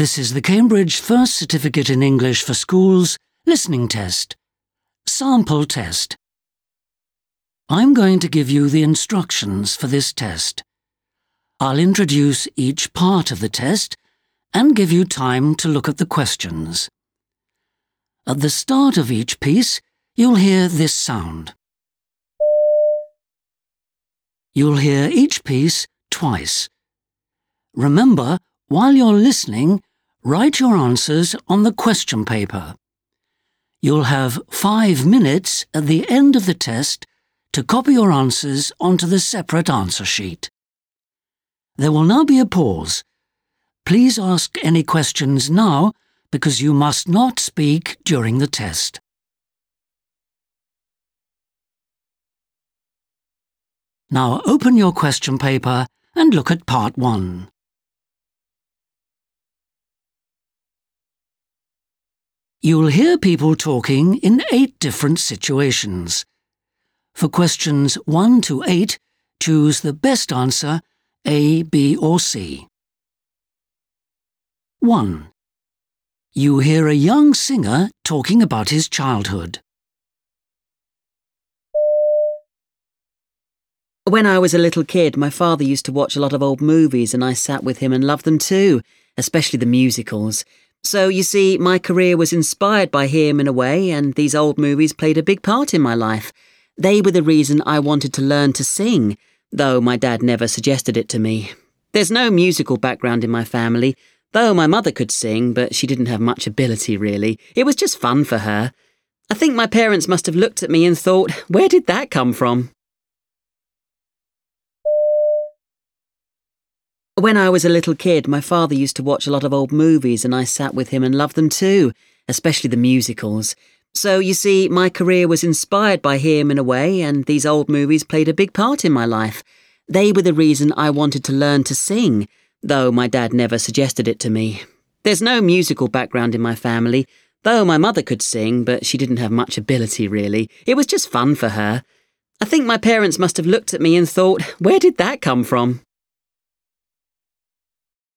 This is the Cambridge First Certificate in English for Schools listening test. Sample test. I'm going to give you the instructions for this test. I'll introduce each part of the test and give you time to look at the questions. At the start of each piece, you'll hear this sound. You'll hear each piece twice. Remember, while you're listening, write your answers on the question paper. You'll have five minutes at the end of the test to copy your answers onto the separate answer sheet. There will now be a pause. Please ask any questions now because you must not speak during the test. Now open your question paper and look at part one. You'll hear people talking in eight different situations. For questions 1 to 8, choose the best answer A, B, or C. 1. You hear a young singer talking about his childhood. When I was a little kid, my father used to watch a lot of old movies and I sat with him and loved them too, especially the musicals. So, you see, my career was inspired by him in a way, and these old movies played a big part in my life. They were the reason I wanted to learn to sing, though my dad never suggested it to me. There's no musical background in my family, though my mother could sing, but she didn't have much ability really. It was just fun for her. I think my parents must have looked at me and thought, where did that come from? When I was a little kid, my father used to watch a lot of old movies and I sat with him and loved them too, especially the musicals. So, you see, my career was inspired by him in a way, and these old movies played a big part in my life. They were the reason I wanted to learn to sing, though my dad never suggested it to me. There's no musical background in my family, though my mother could sing, but she didn't have much ability really. It was just fun for her. I think my parents must have looked at me and thought, where did that come from?